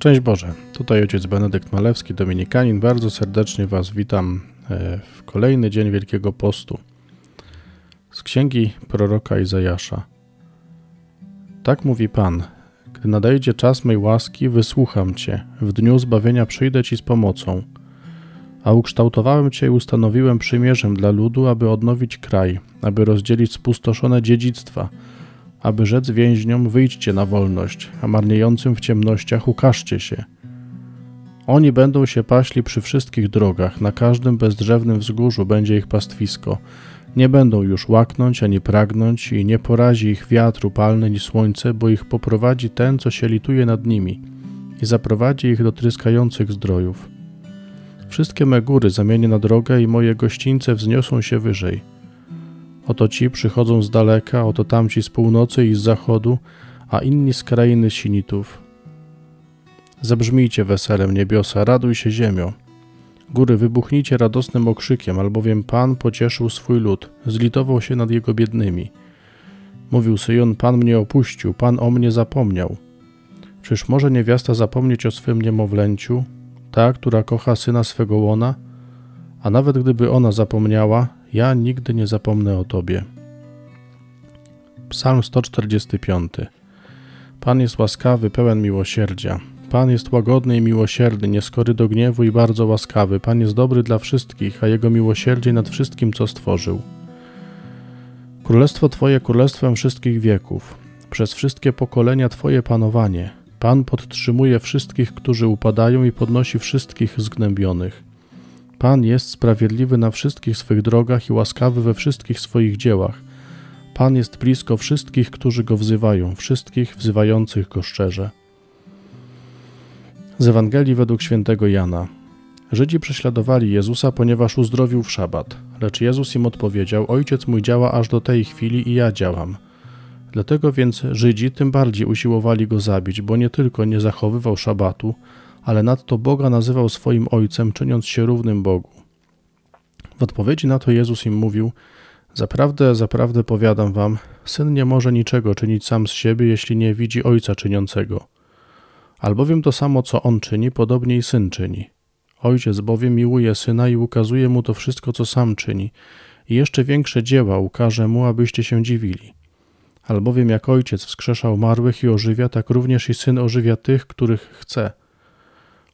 Szczęść Boże, tutaj ojciec Benedykt Malewski, Dominikanin. Bardzo serdecznie Was witam e, w kolejny dzień Wielkiego Postu z księgi proroka Izajasza. Tak mówi Pan: Gdy nadejdzie czas mej łaski, wysłucham Cię, w dniu zbawienia przyjdę Ci z pomocą. A ukształtowałem Cię i ustanowiłem przymierzem dla ludu, aby odnowić kraj, aby rozdzielić spustoszone dziedzictwa aby rzec więźniom: Wyjdźcie na wolność, a marniejącym w ciemnościach ukażcie się. Oni będą się paśli przy wszystkich drogach, na każdym bezdrzewnym wzgórzu będzie ich pastwisko. Nie będą już łaknąć ani pragnąć, i nie porazi ich wiatr upalny ni słońce, bo ich poprowadzi ten, co się lituje nad nimi, i zaprowadzi ich do tryskających zdrojów. Wszystkie me góry zamienię na drogę, i moje gościńce wzniosą się wyżej. Oto ci przychodzą z daleka, oto tamci z północy i z zachodu, a inni z krainy Sinitów. Zabrzmijcie weselem niebiosa, raduj się ziemio. Góry, wybuchnijcie radosnym okrzykiem, albowiem Pan pocieszył swój lud, zlitował się nad jego biednymi. Mówił Syjon, Pan mnie opuścił, Pan o mnie zapomniał. Czyż może niewiasta zapomnieć o swym niemowlęciu, ta, która kocha syna swego łona? A nawet gdyby ona zapomniała, ja nigdy nie zapomnę o Tobie. Psalm 145. Pan jest łaskawy, pełen miłosierdzia. Pan jest łagodny i miłosierny, nieskory do gniewu i bardzo łaskawy. Pan jest dobry dla wszystkich, a Jego miłosierdzie nad wszystkim, co stworzył. Królestwo Twoje królestwem wszystkich wieków. Przez wszystkie pokolenia Twoje panowanie. Pan podtrzymuje wszystkich, którzy upadają i podnosi wszystkich zgnębionych. Pan jest sprawiedliwy na wszystkich swych drogach i łaskawy we wszystkich swoich dziełach. Pan jest blisko wszystkich, którzy go wzywają, wszystkich wzywających go szczerze. Z Ewangelii według świętego Jana. Żydzi prześladowali Jezusa, ponieważ uzdrowił w szabat, lecz Jezus im odpowiedział: Ojciec mój działa aż do tej chwili i ja działam. Dlatego więc Żydzi tym bardziej usiłowali go zabić, bo nie tylko nie zachowywał szabatu, ale nadto Boga nazywał swoim Ojcem, czyniąc się równym Bogu. W odpowiedzi na to Jezus im mówił: Zaprawdę, zaprawdę powiadam wam, syn nie może niczego czynić sam z siebie, jeśli nie widzi Ojca czyniącego. Albowiem to samo, co on czyni, podobnie i syn czyni. Ojciec bowiem miłuje syna i ukazuje mu to wszystko, co sam czyni, i jeszcze większe dzieła ukaże mu, abyście się dziwili. Albowiem jak ojciec wskrzeszał marłych i ożywia, tak również i syn ożywia tych, których chce.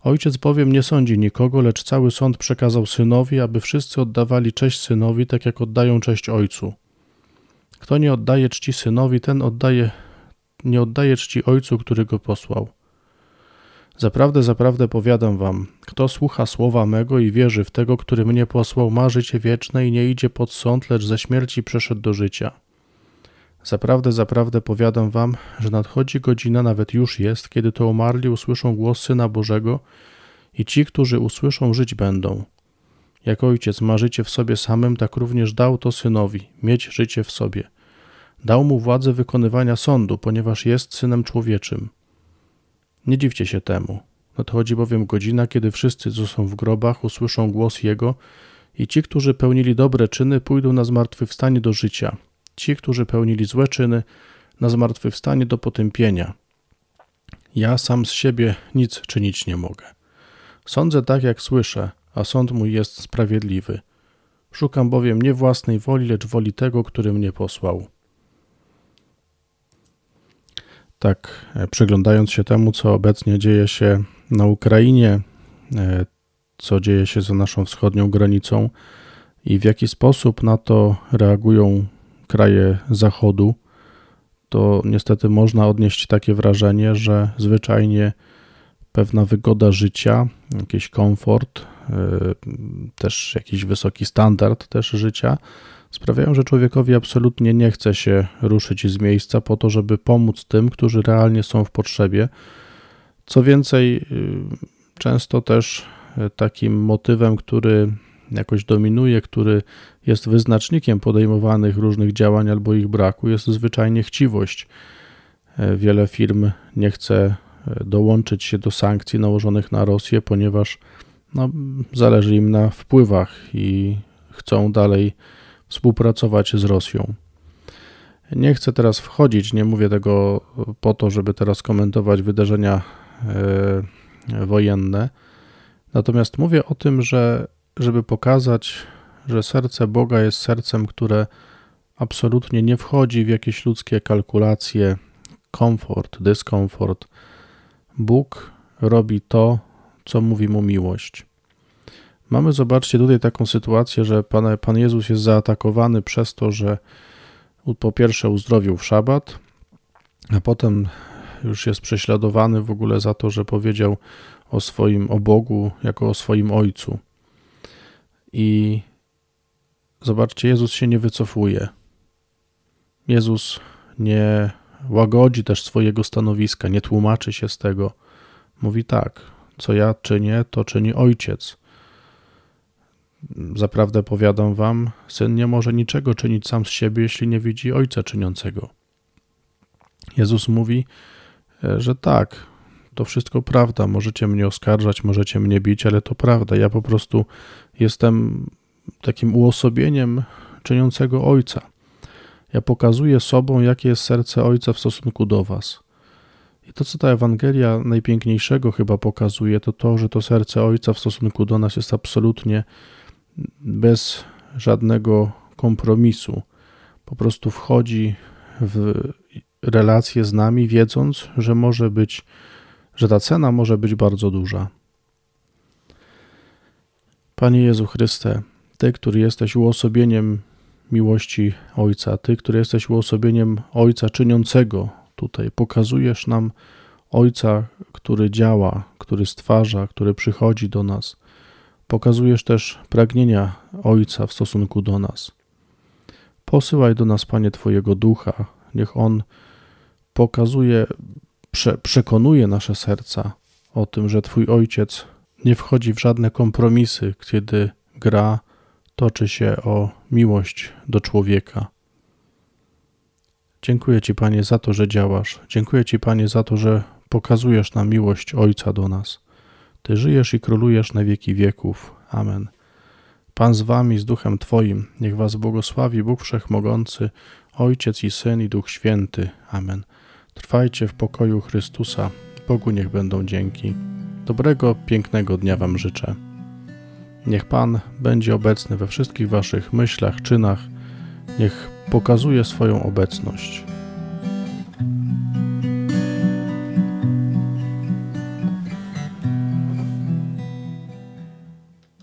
Ojciec bowiem nie sądzi nikogo, lecz cały sąd przekazał synowi, aby wszyscy oddawali cześć synowi, tak jak oddają cześć ojcu. Kto nie oddaje czci synowi, ten oddaje, nie oddaje czci ojcu, który go posłał. Zaprawdę, zaprawdę powiadam wam, kto słucha słowa mego i wierzy w tego, który mnie posłał, ma życie wieczne i nie idzie pod sąd, lecz ze śmierci przeszedł do życia. Zaprawdę, zaprawdę powiadam wam, że nadchodzi godzina, nawet już jest, kiedy to umarli usłyszą głos Syna Bożego i ci, którzy usłyszą, żyć będą. Jak ojciec ma życie w sobie samym, tak również dał to synowi, mieć życie w sobie. Dał mu władzę wykonywania sądu, ponieważ jest synem człowieczym. Nie dziwcie się temu. Nadchodzi bowiem godzina, kiedy wszyscy, co są w grobach, usłyszą głos Jego i ci, którzy pełnili dobre czyny, pójdą na zmartwychwstanie do życia – ci, którzy pełnili złe czyny, na zmartwychwstanie do potępienia. Ja sam z siebie nic czynić nie mogę. Sądzę tak, jak słyszę, a sąd mój jest sprawiedliwy. Szukam bowiem nie własnej woli, lecz woli tego, który mnie posłał. Tak, e, przyglądając się temu, co obecnie dzieje się na Ukrainie, e, co dzieje się za naszą wschodnią granicą i w jaki sposób na to reagują kraje Zachodu, to niestety można odnieść takie wrażenie, że zwyczajnie pewna wygoda życia, jakiś komfort, e, też jakiś wysoki standard też życia sprawiają, że człowiekowi absolutnie nie chce się ruszyć z miejsca po to, żeby pomóc tym, którzy realnie są w potrzebie. Co więcej, y, często też e, takim motywem, który jakoś dominuje, który jest wyznacznikiem podejmowanych różnych działań albo ich braku, jest zwyczajnie chciwość. E, wiele firm nie chce e, dołączyć się do sankcji nałożonych na Rosję, ponieważ no, zależy im na wpływach i chcą dalej współpracować z Rosją. Nie chcę teraz wchodzić, nie mówię tego po to, żeby teraz komentować wydarzenia e, wojenne. Natomiast mówię o tym, że żeby pokazać, że serce Boga jest sercem, które absolutnie nie wchodzi w jakieś ludzkie kalkulacje, komfort, dyskomfort. Bóg robi to, co mówi mu miłość. Mamy, zobaczcie, tutaj taką sytuację, że Pan, Pan Jezus jest zaatakowany przez to, że po pierwsze uzdrowił w szabat, a potem już jest prześladowany w ogóle za to, że powiedział o swoim o Bogu jako o swoim Ojcu. I zobaczcie, Jezus się nie wycofuje. Jezus nie łagodzi też swojego stanowiska, nie tłumaczy się z tego. Mówi tak, co ja czynię, to czyni Ojciec. Zaprawdę powiadam wam, syn nie może niczego czynić sam z siebie, jeśli nie widzi ojca czyniącego. Jezus mówi, e, że tak, to wszystko prawda, możecie mnie oskarżać, możecie mnie bić, ale to prawda. Ja po prostu jestem takim uosobieniem czyniącego ojca. Ja pokazuję sobą, jakie jest serce ojca w stosunku do was. I to, co ta Ewangelia najpiękniejszego chyba pokazuje, to to, że to serce ojca w stosunku do nas jest absolutnie bez żadnego kompromisu. Po prostu wchodzi w relacje z nami, wiedząc, że może być, że ta cena może być bardzo duża. Panie Jezu Chryste, Ty, który jesteś uosobieniem miłości Ojca, Ty, który jesteś uosobieniem Ojca czyniącego tutaj, pokazujesz nam Ojca, który działa, który stwarza, który przychodzi do nas Pokazujesz też pragnienia Ojca w stosunku do nas. Posyłaj do nas, Panie, Twojego ducha. Niech on pokazuje, prze, przekonuje nasze serca o tym, że Twój Ojciec nie wchodzi w żadne kompromisy, kiedy gra toczy się o miłość do człowieka. Dziękuję Ci, Panie, za to, że działasz. Dziękuję Ci, Panie, za to, że pokazujesz nam miłość Ojca do nas. Ty żyjesz i królujesz na wieki wieków. Amen. Pan z wami, z duchem Twoim, niech was błogosławi Bóg Wszechmogący, Ojciec i Syn i Duch Święty. Amen. Trwajcie w pokoju Chrystusa. Bogu niech będą dzięki. Dobrego, pięknego dnia Wam życzę. Niech Pan będzie obecny we wszystkich Waszych myślach, czynach. Niech pokazuje swoją obecność.